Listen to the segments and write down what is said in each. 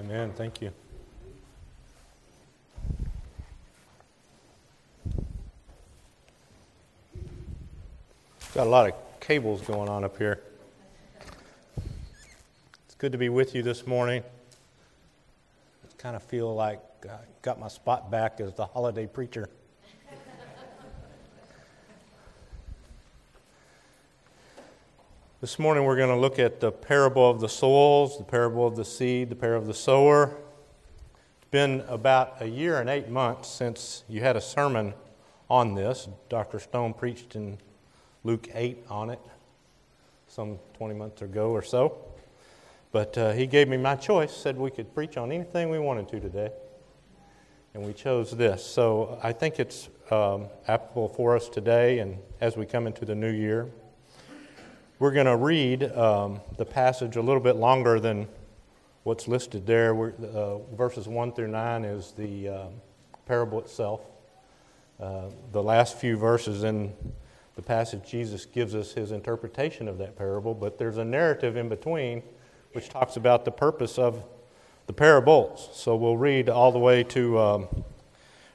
Amen. Thank you. Got a lot of cables going on up here. It's good to be with you this morning. I kind of feel like I got my spot back as the holiday preacher. This morning we're going to look at the parable of the soils, the parable of the seed, the parable of the sower. It's been about a year and eight months since you had a sermon on this. Dr. Stone preached in Luke 8 on it some 20 months ago or so. But uh, he gave me my choice, said we could preach on anything we wanted to today. And we chose this. So I think it's um, applicable for us today and as we come into the new year. We're going to read um, the passage a little bit longer than what's listed there. Uh, verses 1 through 9 is the um, parable itself. Uh, the last few verses in the passage, Jesus gives us his interpretation of that parable, but there's a narrative in between which talks about the purpose of the parables. So we'll read all the way to um,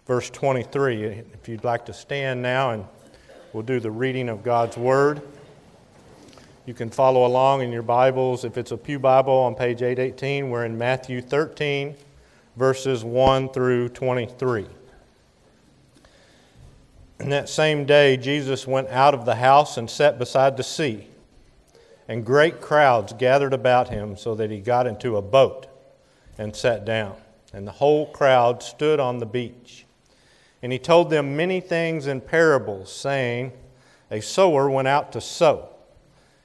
verse 23. If you'd like to stand now, and we'll do the reading of God's Word. You can follow along in your Bibles. If it's a Pew Bible on page 818, we're in Matthew 13, verses 1 through 23. And that same day, Jesus went out of the house and sat beside the sea. And great crowds gathered about him, so that he got into a boat and sat down. And the whole crowd stood on the beach. And he told them many things in parables, saying, A sower went out to sow.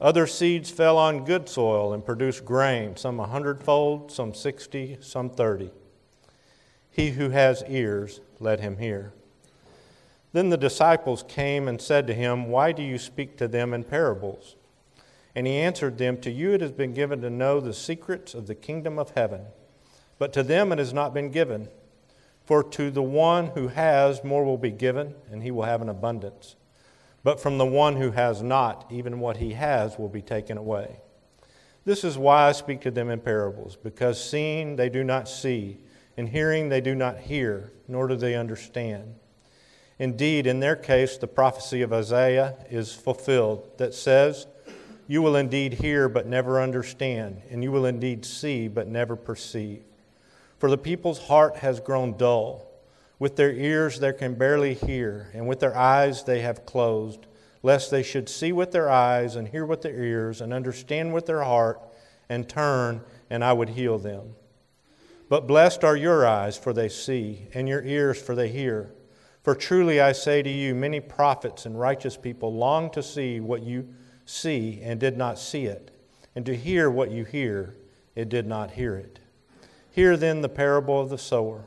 Other seeds fell on good soil and produced grain, some a hundredfold, some sixty, some thirty. He who has ears, let him hear. Then the disciples came and said to him, Why do you speak to them in parables? And he answered them, To you it has been given to know the secrets of the kingdom of heaven, but to them it has not been given. For to the one who has, more will be given, and he will have an abundance. But from the one who has not, even what he has will be taken away. This is why I speak to them in parables, because seeing they do not see, and hearing they do not hear, nor do they understand. Indeed, in their case, the prophecy of Isaiah is fulfilled that says, You will indeed hear, but never understand, and you will indeed see, but never perceive. For the people's heart has grown dull. With their ears they can barely hear, and with their eyes they have closed, lest they should see with their eyes, and hear with their ears, and understand with their heart, and turn, and I would heal them. But blessed are your eyes, for they see, and your ears, for they hear. For truly I say to you, many prophets and righteous people long to see what you see and did not see it, and to hear what you hear and did not hear it. Hear then the parable of the sower.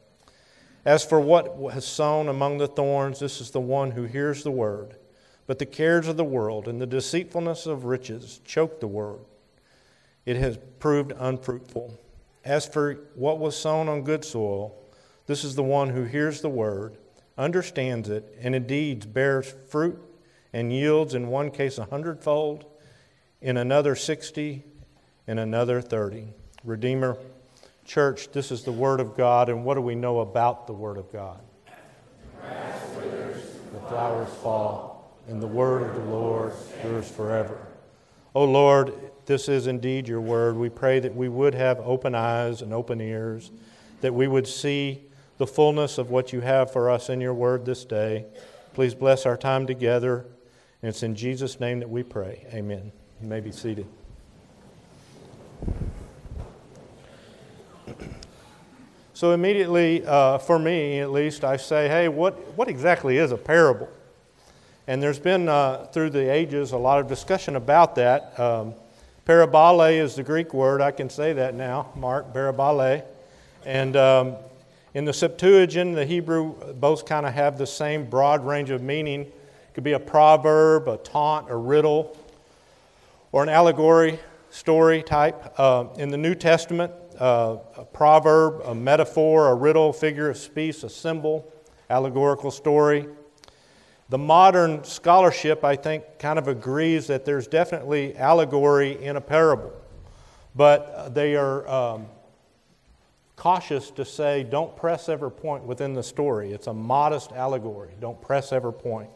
As for what has sown among the thorns, this is the one who hears the word. But the cares of the world and the deceitfulness of riches choke the word. It has proved unfruitful. As for what was sown on good soil, this is the one who hears the word, understands it, and indeed bears fruit and yields in one case a hundredfold, in another sixty, in another thirty. Redeemer, Church, this is the Word of God, and what do we know about the Word of God? The, withers, the flowers fall, and the Word of the Lord endures forever. O oh Lord, this is indeed your Word. We pray that we would have open eyes and open ears, that we would see the fullness of what you have for us in your word this day. Please bless our time together. And it's in Jesus' name that we pray. Amen. You may be seated. So, immediately, uh, for me at least, I say, hey, what, what exactly is a parable? And there's been, uh, through the ages, a lot of discussion about that. Um, parabole is the Greek word. I can say that now, Mark, parabole. And um, in the Septuagint, the Hebrew, both kind of have the same broad range of meaning. It could be a proverb, a taunt, a riddle, or an allegory story type. Uh, in the New Testament, uh, a proverb, a metaphor, a riddle, figure of speech, a symbol, allegorical story. The modern scholarship, I think, kind of agrees that there's definitely allegory in a parable, but they are um, cautious to say don't press every point within the story. It's a modest allegory. Don't press every point.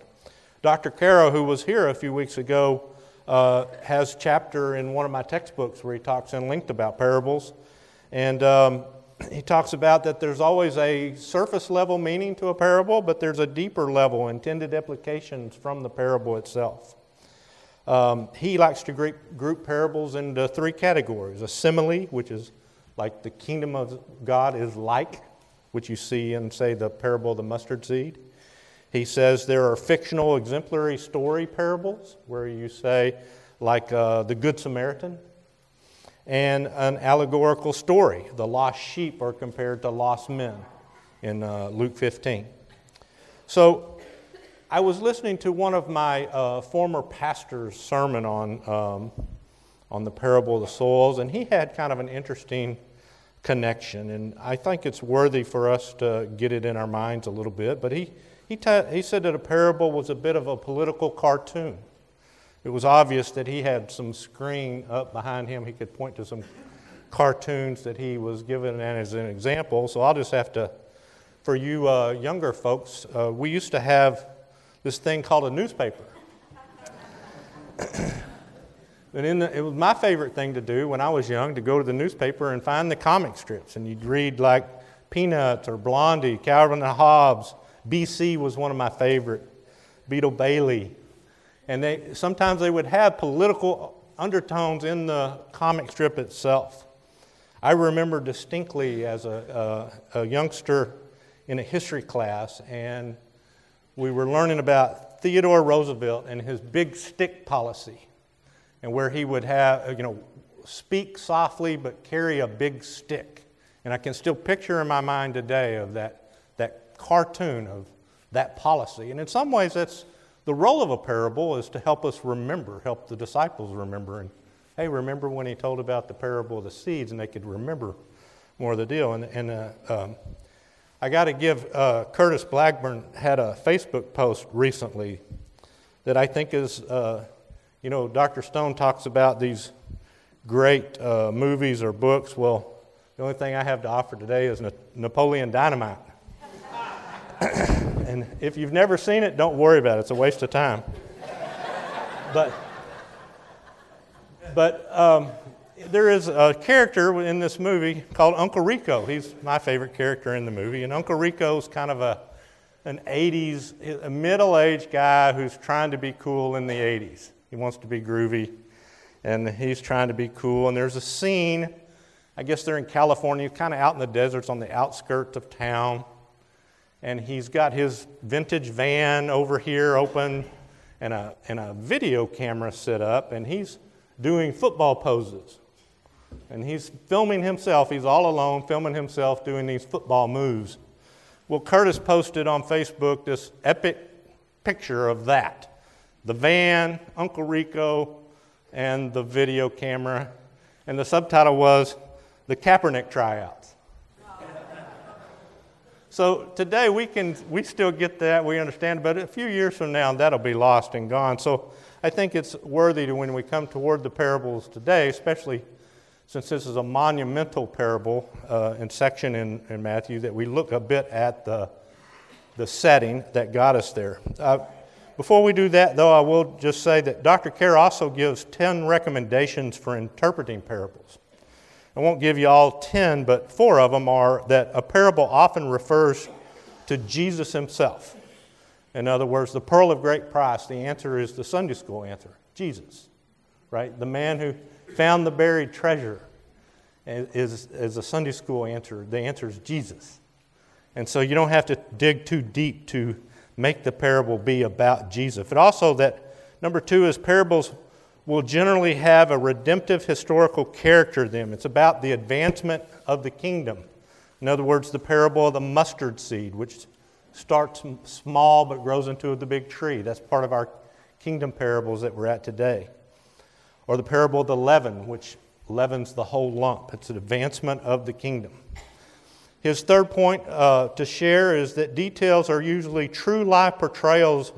Dr. Caro, who was here a few weeks ago, uh, has chapter in one of my textbooks where he talks in length about parables. And um, he talks about that there's always a surface level meaning to a parable, but there's a deeper level, intended applications from the parable itself. Um, he likes to group, group parables into three categories a simile, which is like the kingdom of God is like, which you see in, say, the parable of the mustard seed. He says there are fictional exemplary story parables, where you say, like uh, the Good Samaritan, and an allegorical story. The lost sheep are compared to lost men in uh, Luke 15. So I was listening to one of my uh, former pastor's sermon on, um, on the parable of the soils, and he had kind of an interesting connection. And I think it's worthy for us to get it in our minds a little bit. But he, he, ta- he said that a parable was a bit of a political cartoon it was obvious that he had some screen up behind him. He could point to some cartoons that he was given as an example. So I'll just have to, for you uh, younger folks, uh, we used to have this thing called a newspaper. and the, it was my favorite thing to do when I was young to go to the newspaper and find the comic strips. And you'd read like Peanuts or Blondie, Calvin and Hobbes. BC was one of my favorite. Beetle Bailey, and they, sometimes they would have political undertones in the comic strip itself. I remember distinctly as a, a, a youngster in a history class, and we were learning about Theodore Roosevelt and his big stick policy, and where he would have, you know, speak softly but carry a big stick. And I can still picture in my mind today of that, that cartoon of that policy. And in some ways, that's the role of a parable is to help us remember, help the disciples remember. And hey, remember when he told about the parable of the seeds, and they could remember more of the deal. And, and uh, um, I got to give uh, Curtis Blackburn had a Facebook post recently that I think is, uh, you know, Dr. Stone talks about these great uh, movies or books. Well, the only thing I have to offer today is Napoleon Dynamite. And if you've never seen it, don't worry about it. It's a waste of time. but but um, there is a character in this movie called Uncle Rico. He's my favorite character in the movie. And Uncle Rico is kind of a, an 80s, a middle aged guy who's trying to be cool in the 80s. He wants to be groovy, and he's trying to be cool. And there's a scene, I guess they're in California, kind of out in the deserts on the outskirts of town and he's got his vintage van over here open and a, and a video camera set up, and he's doing football poses. And he's filming himself. He's all alone, filming himself doing these football moves. Well, Curtis posted on Facebook this epic picture of that the van, Uncle Rico, and the video camera. And the subtitle was The Kaepernick Tryouts. So today we can we still get that, we understand, but a few years from now that'll be lost and gone. So I think it's worthy to when we come toward the parables today, especially since this is a monumental parable uh, and section in, in Matthew, that we look a bit at the the setting that got us there. Uh, before we do that, though, I will just say that Dr. Kerr also gives 10 recommendations for interpreting parables. I won't give you all 10, but four of them are that a parable often refers to Jesus himself. In other words, the pearl of great price, the answer is the Sunday school answer Jesus, right? The man who found the buried treasure is, is a Sunday school answer. The answer is Jesus. And so you don't have to dig too deep to make the parable be about Jesus. But also, that number two is parables will generally have a redemptive historical character to them. It's about the advancement of the kingdom. In other words, the parable of the mustard seed, which starts small but grows into the big tree. That's part of our kingdom parables that we're at today. Or the parable of the leaven, which leavens the whole lump. It's an advancement of the kingdom. His third point uh, to share is that details are usually true life portrayals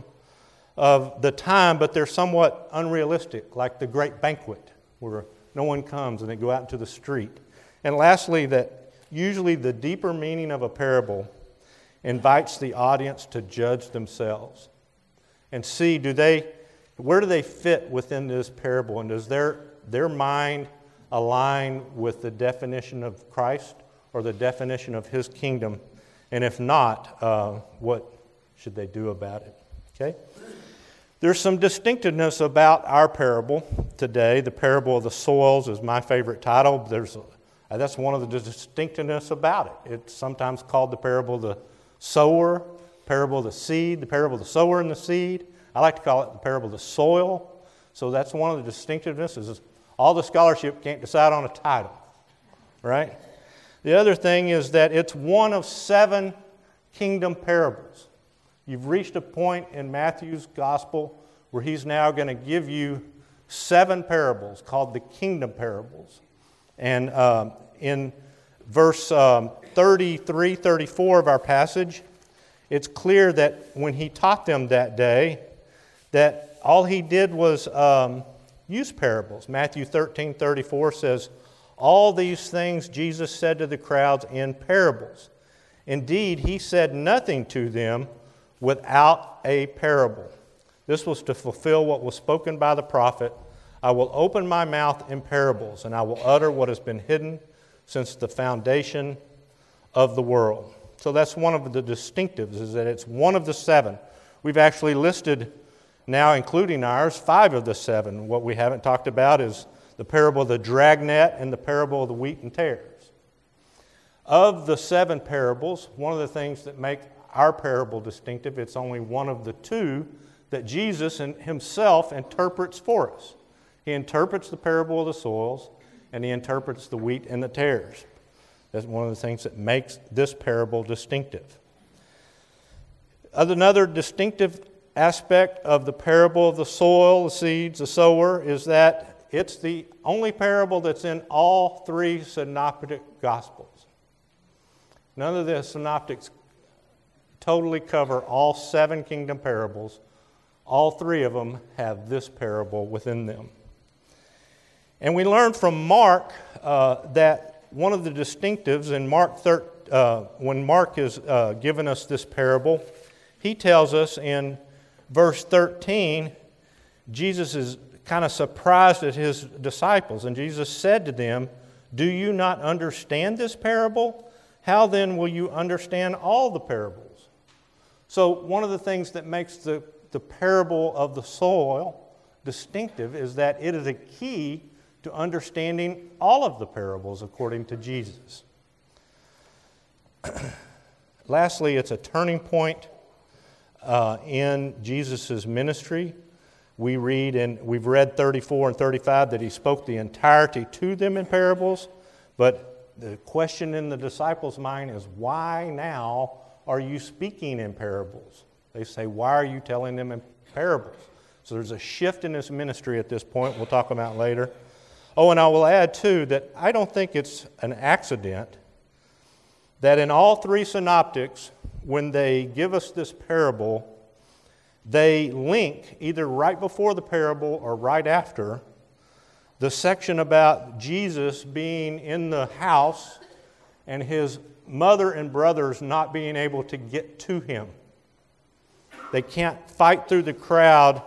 of the time, but they're somewhat unrealistic, like the great banquet where no one comes and they go out into the street. And lastly, that usually the deeper meaning of a parable invites the audience to judge themselves and see do they where do they fit within this parable and does their their mind align with the definition of Christ or the definition of his kingdom? And if not, uh, what should they do about it? Okay? There's some distinctiveness about our parable today. The parable of the soils is my favorite title. There's that's one of the distinctiveness about it. It's sometimes called the parable of the sower, parable of the seed, the parable of the sower and the seed. I like to call it the parable of the soil. So that's one of the distinctiveness is all the scholarship can't decide on a title, right? The other thing is that it's one of seven kingdom parables. You've reached a point in Matthew's gospel where he's now going to give you seven parables called the kingdom parables. And um, in verse um, 33, 34 of our passage, it's clear that when he taught them that day, that all he did was um, use parables. Matthew 13 34 says, All these things Jesus said to the crowds in parables. Indeed, he said nothing to them without a parable. This was to fulfill what was spoken by the prophet I will open my mouth in parables, and I will utter what has been hidden since the foundation of the world. So that's one of the distinctives, is that it's one of the seven. We've actually listed now, including ours, five of the seven. What we haven't talked about is the parable of the dragnet and the parable of the wheat and tares. Of the seven parables, one of the things that make our parable distinctive, it's only one of the two that Jesus himself interprets for us. He interprets the parable of the soils and he interprets the wheat and the tares. That's one of the things that makes this parable distinctive. Another distinctive aspect of the parable of the soil, the seeds, the sower is that it's the only parable that's in all three synoptic gospels. None of the synoptics totally cover all seven kingdom parables. All three of them have this parable within them. And we learn from Mark uh, that one of the distinctives in Mark 13, uh, when Mark is uh, giving us this parable, he tells us in verse 13, Jesus is kind of surprised at his disciples. And Jesus said to them, Do you not understand this parable? How then will you understand all the parables? So, one of the things that makes the, the parable of the soil distinctive is that it is a key to understanding all of the parables according to Jesus. Lastly, it's a turning point uh, in Jesus' ministry. We read, and we've read 34 and 35 that he spoke the entirety to them in parables, but the question in the disciples' mind is why now are you speaking in parables? They say, Why are you telling them in parables? So there's a shift in his ministry at this point. We'll talk about later. Oh, and I will add, too, that I don't think it's an accident that in all three synoptics, when they give us this parable, they link either right before the parable or right after the section about Jesus being in the house and his mother and brothers not being able to get to him. They can't fight through the crowd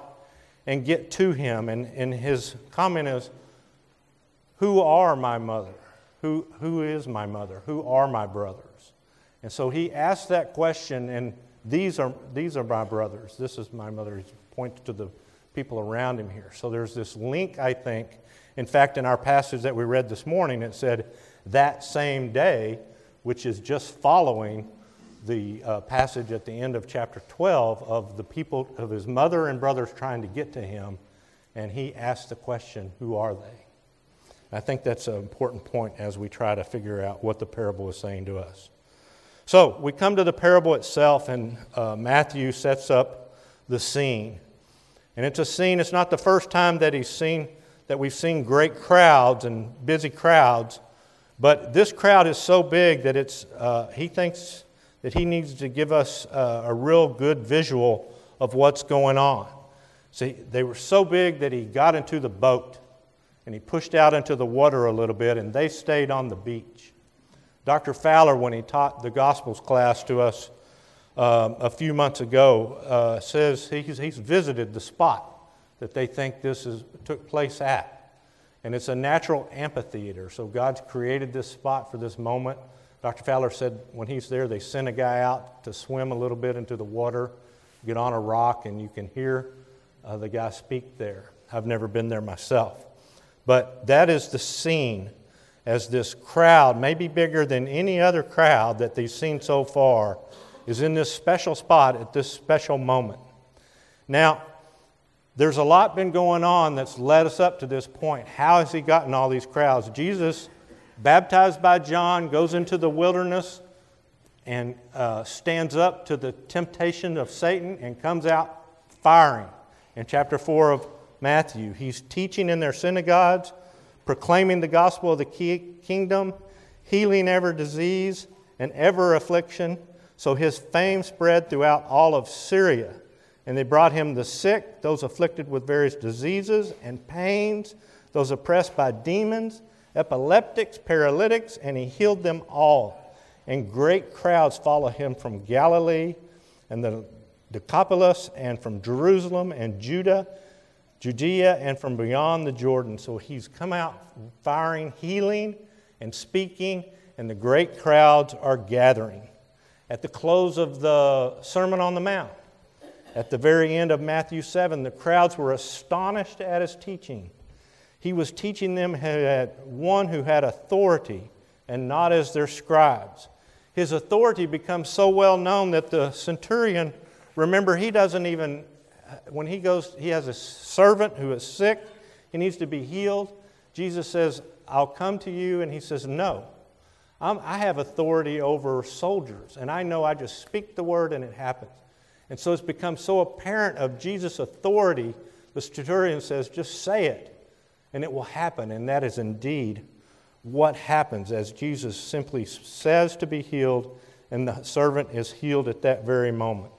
and get to him. And, and his comment is, Who are my mother who, who is my mother? Who are my brothers? And so he asked that question, and these are, these are my brothers. This is my mother. He points to the people around him here. So there's this link, I think. In fact, in our passage that we read this morning, it said, that same day, which is just following the uh, passage at the end of chapter 12 of the people of his mother and brothers trying to get to him. And he asks the question, Who are they? I think that's an important point as we try to figure out what the parable is saying to us. So we come to the parable itself, and uh, Matthew sets up the scene. And it's a scene, it's not the first time that he's seen that we've seen great crowds and busy crowds, but this crowd is so big that it's, uh, he thinks that he needs to give us uh, a real good visual of what's going on. See, they were so big that he got into the boat and he pushed out into the water a little bit, and they stayed on the beach. Dr. Fowler, when he taught the Gospels class to us um, a few months ago, uh, says he's, he's visited the spot that they think this is, took place at. And it's a natural amphitheater. So God's created this spot for this moment. Dr. Fowler said when he's there, they send a guy out to swim a little bit into the water, get on a rock, and you can hear uh, the guy speak there. I've never been there myself. But that is the scene as this crowd, maybe bigger than any other crowd that they've seen so far, is in this special spot at this special moment. Now, there's a lot been going on that's led us up to this point. How has he gotten all these crowds? Jesus, baptized by John, goes into the wilderness and uh, stands up to the temptation of Satan and comes out firing in chapter 4 of Matthew. He's teaching in their synagogues, proclaiming the gospel of the kingdom, healing every disease and every affliction. So his fame spread throughout all of Syria. And they brought him the sick, those afflicted with various diseases and pains, those oppressed by demons, epileptics, paralytics, and he healed them all. And great crowds followed him from Galilee and the Decapolis and from Jerusalem and Judah Judea and from beyond the Jordan. So he's come out firing, healing, and speaking, and the great crowds are gathering. At the close of the Sermon on the Mount, at the very end of Matthew 7, the crowds were astonished at his teaching. He was teaching them as one who had authority and not as their scribes. His authority becomes so well known that the centurion, remember, he doesn't even when he goes, he has a servant who is sick, he needs to be healed. Jesus says, I'll come to you. And he says, No. I'm, i have authority over soldiers, and I know I just speak the word and it happens. And so it's become so apparent of Jesus' authority, the centurion says, Just say it, and it will happen. And that is indeed what happens as Jesus simply says to be healed, and the servant is healed at that very moment.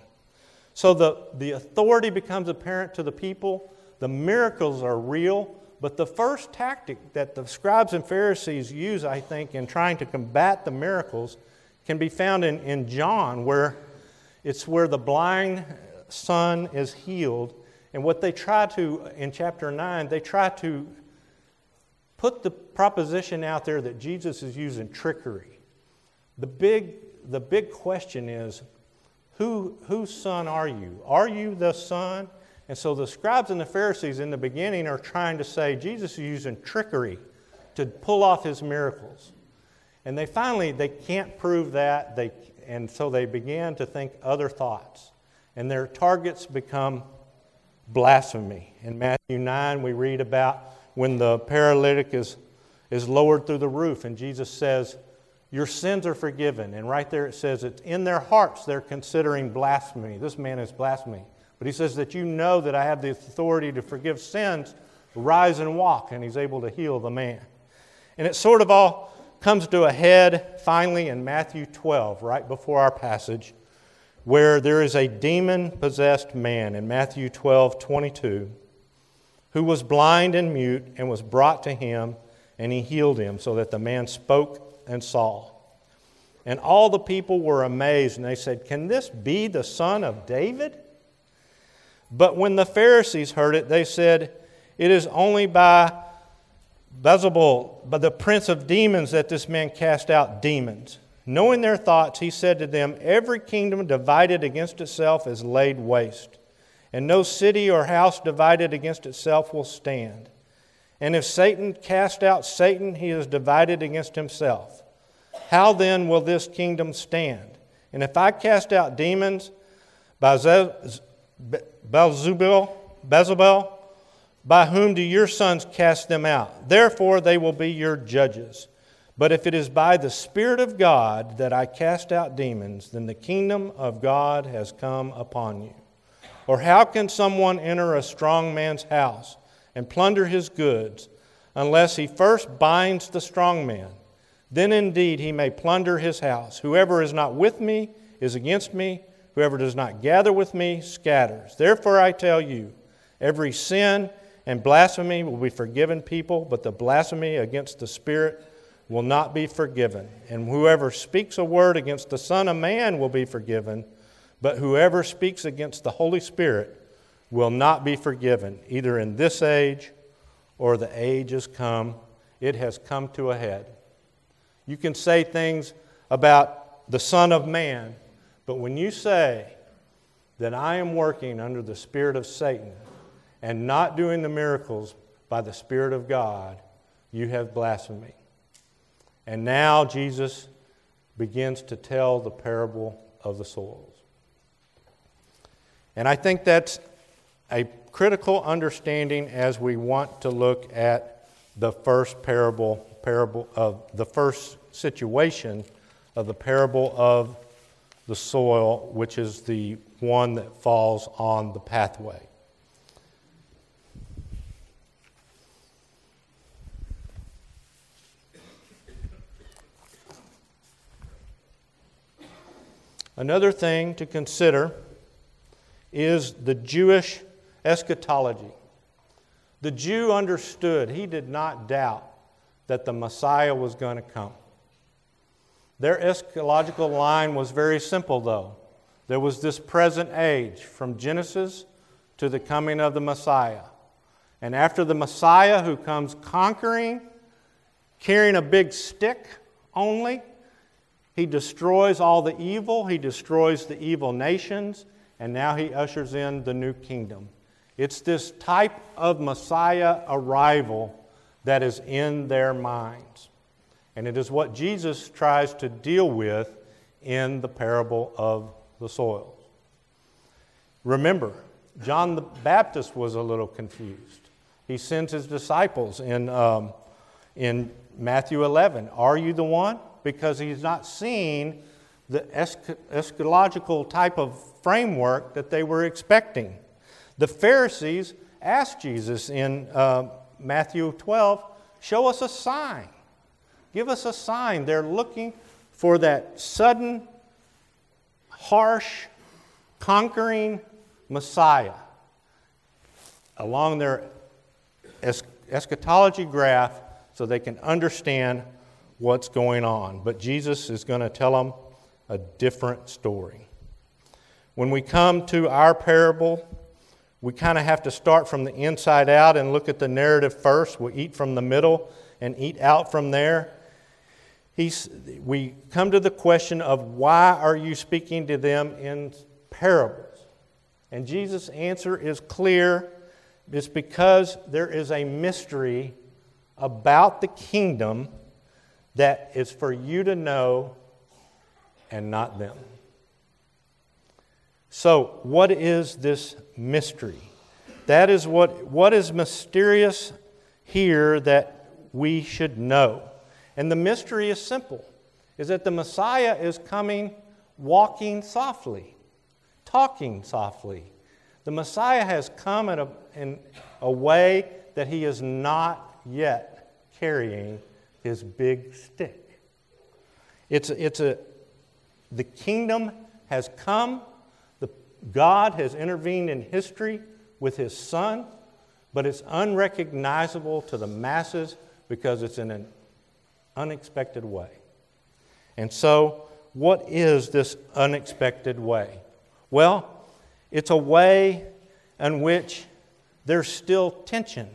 So the, the authority becomes apparent to the people. The miracles are real. But the first tactic that the scribes and Pharisees use, I think, in trying to combat the miracles can be found in, in John, where it's where the blind son is healed. And what they try to, in chapter 9, they try to put the proposition out there that Jesus is using trickery. The big, the big question is who, whose son are you? Are you the son? And so the scribes and the Pharisees in the beginning are trying to say Jesus is using trickery to pull off his miracles. And they finally they can't prove that, they, and so they began to think other thoughts. And their targets become blasphemy. In Matthew 9, we read about when the paralytic is, is lowered through the roof, and Jesus says, your sins are forgiven. And right there it says it's in their hearts they're considering blasphemy. This man is blasphemy. But he says that you know that I have the authority to forgive sins. Rise and walk. And he's able to heal the man. And it sort of all comes to a head finally in Matthew 12, right before our passage, where there is a demon possessed man in Matthew 12, 22, who was blind and mute and was brought to him, and he healed him so that the man spoke and saw. And all the people were amazed, and they said, Can this be the son of David? But when the Pharisees heard it, they said, It is only by Beelzebul, by the prince of demons, that this man cast out demons. Knowing their thoughts, he said to them, Every kingdom divided against itself is laid waste, and no city or house divided against itself will stand. And if Satan cast out Satan, he is divided against himself. How then will this kingdom stand? And if I cast out demons by Beelzebul, Beelzebul, by whom do your sons cast them out? Therefore they will be your judges. But if it is by the Spirit of God that I cast out demons, then the kingdom of God has come upon you. Or how can someone enter a strong man's house and plunder his goods unless he first binds the strong man? Then indeed he may plunder his house. Whoever is not with me is against me. Whoever does not gather with me scatters. Therefore I tell you, every sin and blasphemy will be forgiven people, but the blasphemy against the Spirit will not be forgiven. And whoever speaks a word against the Son of Man will be forgiven, but whoever speaks against the Holy Spirit will not be forgiven, either in this age or the age has come. It has come to a head. You can say things about the Son of Man, but when you say that I am working under the spirit of Satan and not doing the miracles by the Spirit of God, you have blasphemed. And now Jesus begins to tell the parable of the soils. And I think that's a critical understanding as we want to look at the first parable, parable of the first situation of the parable of the soil, which is the one that falls on the pathway. Another thing to consider is the Jewish eschatology. The Jew understood, he did not doubt that the Messiah was going to come. Their eschatological line was very simple, though. There was this present age from Genesis to the coming of the Messiah. And after the Messiah, who comes conquering, carrying a big stick only, he destroys all the evil, he destroys the evil nations, and now he ushers in the new kingdom. It's this type of Messiah arrival that is in their minds. And it is what Jesus tries to deal with in the parable of the soils. Remember, John the Baptist was a little confused. He sends his disciples in, um, in Matthew 11 Are you the one? Because he's not seen the eschatological type of framework that they were expecting. The Pharisees asked Jesus in uh, Matthew 12, Show us a sign. Give us a sign. They're looking for that sudden, harsh, conquering Messiah along their eschatology graph so they can understand what's going on. But Jesus is going to tell them a different story. When we come to our parable, we kind of have to start from the inside out and look at the narrative first. We eat from the middle and eat out from there. He's, we come to the question of why are you speaking to them in parables? And Jesus' answer is clear. It's because there is a mystery about the kingdom that is for you to know and not them. So, what is this mystery? That is what, what is mysterious here that we should know. And the mystery is simple is that the Messiah is coming walking softly, talking softly. The Messiah has come in a, in a way that he is not yet carrying his big stick. It's, it's a, the kingdom has come, the, God has intervened in history with his son, but it's unrecognizable to the masses because it's in an unexpected way. And so, what is this unexpected way? Well, it's a way in which there's still tension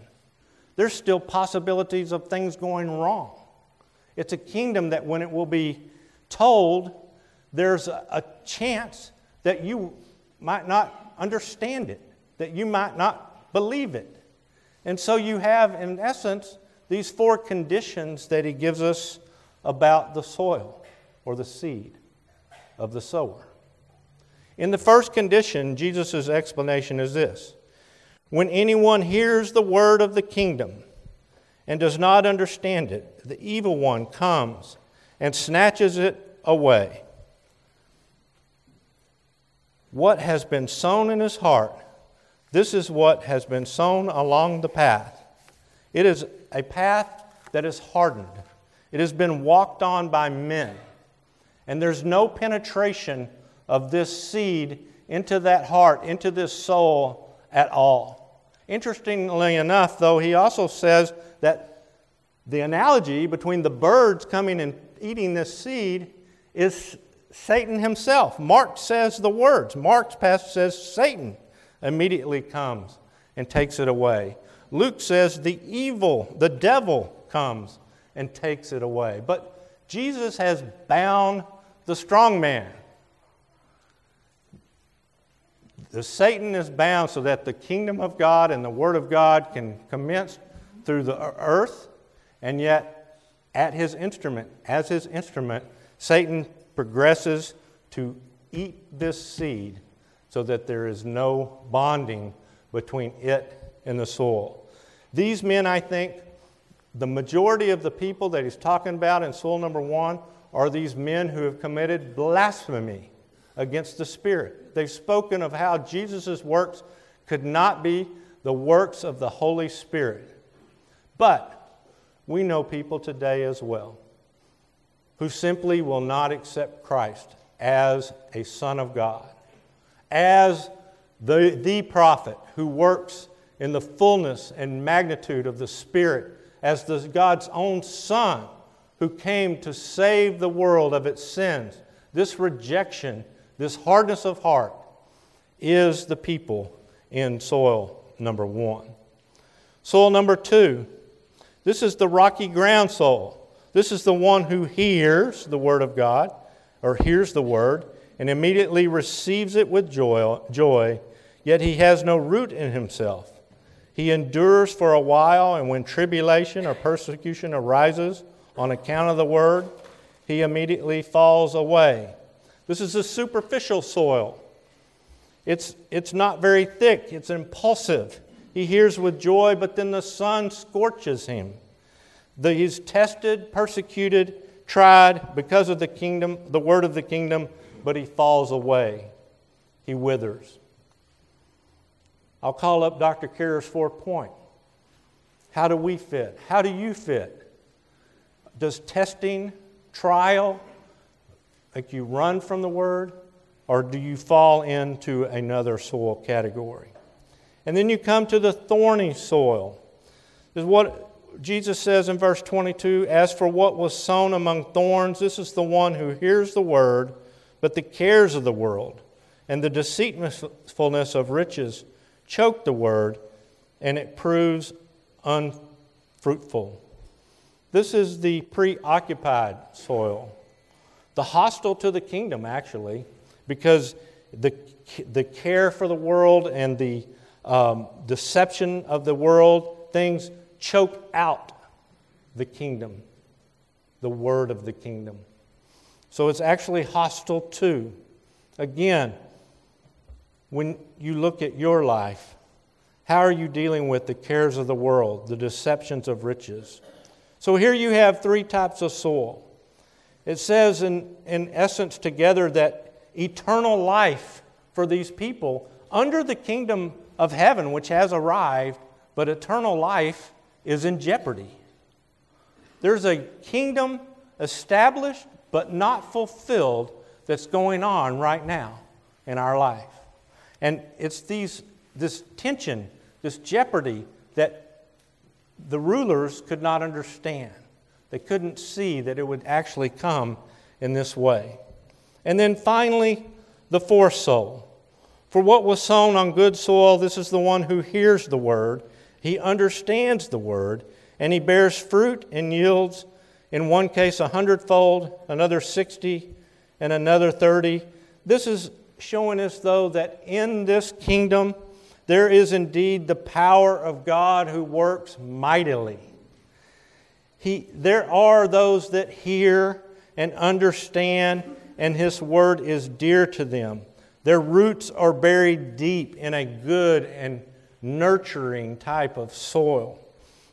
there's still possibilities of things going wrong. It's a kingdom that when it will be told, there's a, a chance that you might not understand it, that you might not believe it. And so you have, in essence, these four conditions that he gives us about the soil or the seed of the sower. In the first condition, Jesus' explanation is this When anyone hears the word of the kingdom and does not understand it, the evil one comes and snatches it away. What has been sown in his heart, this is what has been sown along the path. It is a path that is hardened, it has been walked on by men, and there's no penetration of this seed into that heart, into this soul at all. Interestingly enough, though, he also says that the analogy between the birds coming and eating this seed is Satan himself. Mark says the words. Mark's passage says Satan immediately comes and takes it away. Luke says the evil, the devil, comes and takes it away. But Jesus has bound the strong man. The Satan is bound so that the kingdom of God and the word of God can commence through the earth, and yet at his instrument, as his instrument, Satan progresses to eat this seed so that there is no bonding between it and the soil. These men, I think, the majority of the people that he's talking about in soil number one are these men who have committed blasphemy against the Spirit. They've spoken of how Jesus' works could not be the works of the Holy Spirit. But we know people today as well who simply will not accept Christ as a Son of God, as the, the prophet who works in the fullness and magnitude of the Spirit, as the, God's own Son who came to save the world of its sins. This rejection, this hardness of heart, is the people in soil number one. Soil number two, this is the rocky ground soil. This is the one who hears the word of God, or hears the word, and immediately receives it with joy, joy, yet he has no root in himself. He endures for a while, and when tribulation or persecution arises on account of the word, he immediately falls away. This is a superficial soil. It's, it's not very thick, it's impulsive. He hears with joy, but then the sun scorches him. The, he's tested, persecuted, tried because of the kingdom, the word of the kingdom, but he falls away. He withers. I'll call up Dr. Kerr's fourth point. How do we fit? How do you fit? Does testing, trial, make you run from the word, or do you fall into another soil category? And then you come to the thorny soil. This is what Jesus says in verse 22 As for what was sown among thorns, this is the one who hears the word, but the cares of the world and the deceitfulness of riches choke the word, and it proves unfruitful. This is the preoccupied soil, the hostile to the kingdom, actually, because the, the care for the world and the um, deception of the world, things choke out the kingdom, the word of the kingdom. So it's actually hostile too. Again, when you look at your life, how are you dealing with the cares of the world, the deceptions of riches? So here you have three types of soil. It says, in, in essence, together that eternal life for these people under the kingdom of heaven, which has arrived, but eternal life is in jeopardy. There's a kingdom established but not fulfilled that's going on right now in our life. And it's these, this tension, this jeopardy that the rulers could not understand. They couldn't see that it would actually come in this way. And then finally, the fourth soul. For what was sown on good soil, this is the one who hears the word He understands the word, and he bears fruit and yields, in one case, a hundredfold, another 60, and another 30. This is showing us, though, that in this kingdom there is indeed the power of God who works mightily. He, there are those that hear and understand, and His word is dear to them. Their roots are buried deep in a good and nurturing type of soil.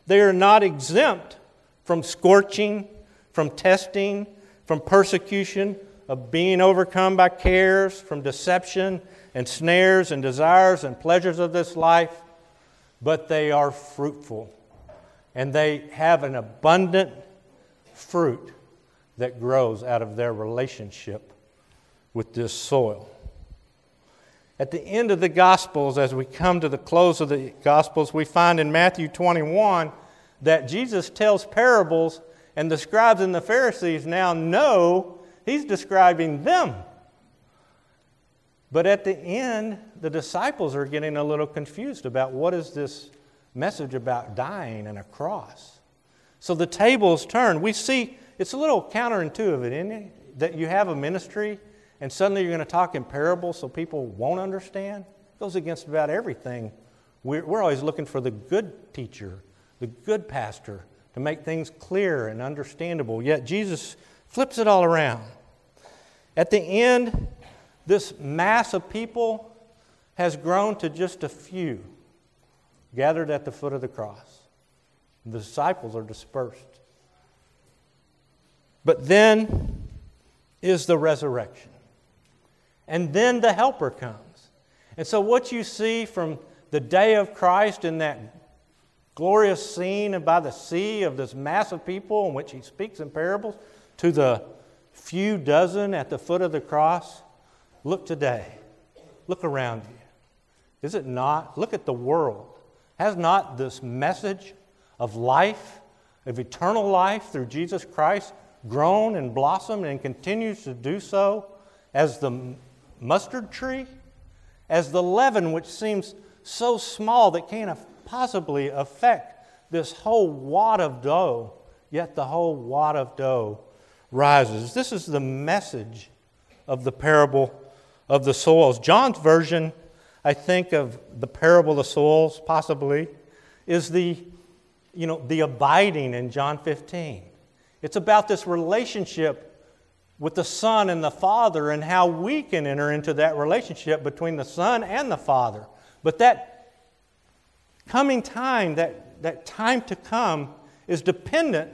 They are not exempt from scorching, from testing, from persecution, of being overcome by cares, from deception and snares and desires and pleasures of this life, but they are fruitful and they have an abundant fruit that grows out of their relationship with this soil. At the end of the Gospels, as we come to the close of the Gospels, we find in Matthew 21 that Jesus tells parables, and the scribes and the Pharisees now know he's describing them. But at the end, the disciples are getting a little confused about what is this message about dying and a cross. So the tables turn. We see it's a little counterintuitive, isn't it? That you have a ministry and suddenly you're going to talk in parables so people won't understand. It goes against about everything. We're, we're always looking for the good teacher, the good pastor, to make things clear and understandable. Yet Jesus flips it all around. At the end, this mass of people has grown to just a few gathered at the foot of the cross. The disciples are dispersed. But then is the resurrection. And then the helper comes. And so, what you see from the day of Christ in that glorious scene by the sea of this mass of people in which he speaks in parables to the few dozen at the foot of the cross, look today. Look around you. Is it not? Look at the world. Has not this message of life, of eternal life through Jesus Christ, grown and blossomed and continues to do so as the mustard tree, as the leaven which seems so small that can't possibly affect this whole wad of dough, yet the whole wad of dough rises. This is the message of the parable of the soils. John's version, I think, of the parable of the soils, possibly, is the, you know, the abiding in John 15. It's about this relationship with the Son and the Father and how we can enter into that relationship between the Son and the Father. But that coming time, that, that time to come, is dependent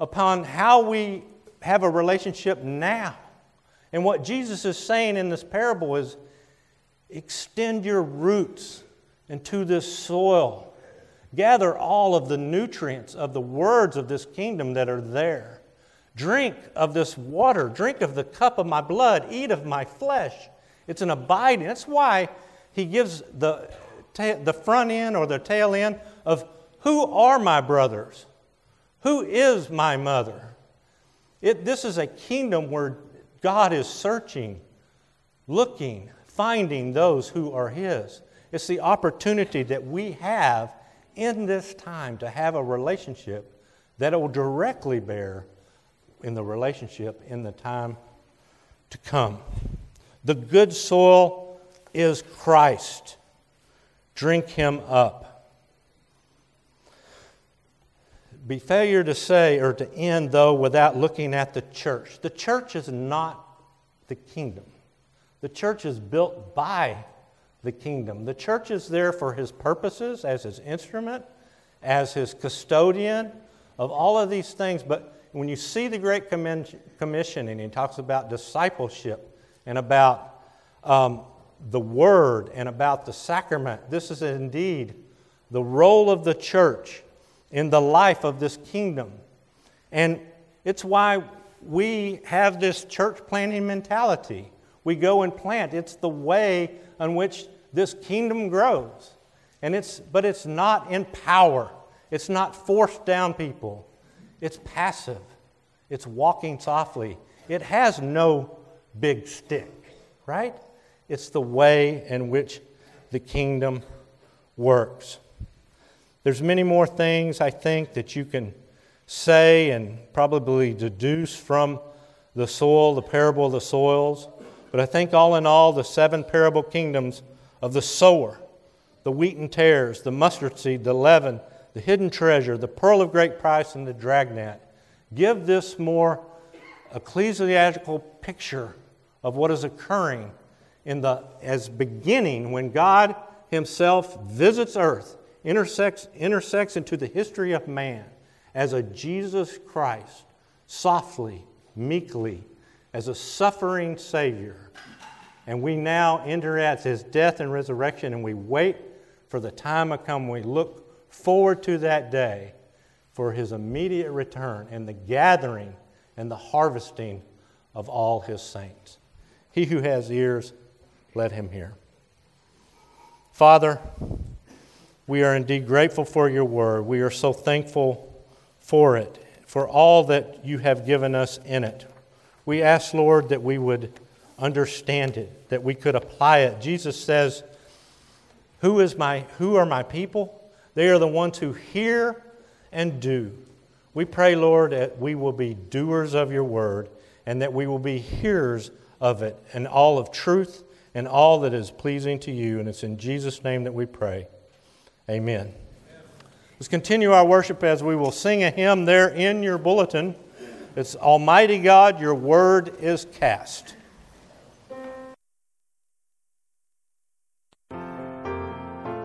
upon how we have a relationship now. And what Jesus is saying in this parable is extend your roots into this soil. Gather all of the nutrients of the words of this kingdom that are there. Drink of this water, drink of the cup of my blood, eat of my flesh. It's an abiding. That's why he gives the, the front end or the tail end of who are my brothers? Who is my mother? It, this is a kingdom where God is searching, looking, finding those who are His. It's the opportunity that we have in this time to have a relationship that will directly bear in the relationship in the time to come. The good soil is Christ. Drink him up. Be failure to say or to end, though, without looking at the church. The church is not the kingdom. The church is built by the kingdom. The church is there for his purposes as his instrument, as his custodian of all of these things, but when you see the Great Commission and he talks about discipleship and about um, the Word and about the sacrament, this is indeed the role of the church in the life of this kingdom. And it's why we have this church planting mentality. We go and plant. It's the way in which this kingdom grows. And it's, but it's not in power. It's not forced down people. It's passive, it's walking softly. It has no big stick, right? It's the way in which the kingdom works. There's many more things I think that you can say and probably deduce from the soil, the parable of the soils. But I think all in all, the seven parable kingdoms of the sower, the wheat and tares, the mustard seed, the leaven, the hidden treasure, the pearl of great price, and the dragnet give this more ecclesiastical picture of what is occurring in the as beginning when God himself visits earth, intersects, intersects into the history of man as a Jesus Christ, softly, meekly, as a suffering Savior. And we now enter at his death and resurrection, and we wait for the time to come. We look forward to that day for his immediate return and the gathering and the harvesting of all his saints. He who has ears, let him hear. Father, we are indeed grateful for your word. We are so thankful for it, for all that you have given us in it. We ask, Lord, that we would understand it, that we could apply it. Jesus says, Who, is my, who are my people? They are the ones who hear and do. We pray, Lord, that we will be doers of your word and that we will be hearers of it and all of truth and all that is pleasing to you. And it's in Jesus' name that we pray. Amen. Let's continue our worship as we will sing a hymn there in your bulletin. It's Almighty God, your word is cast.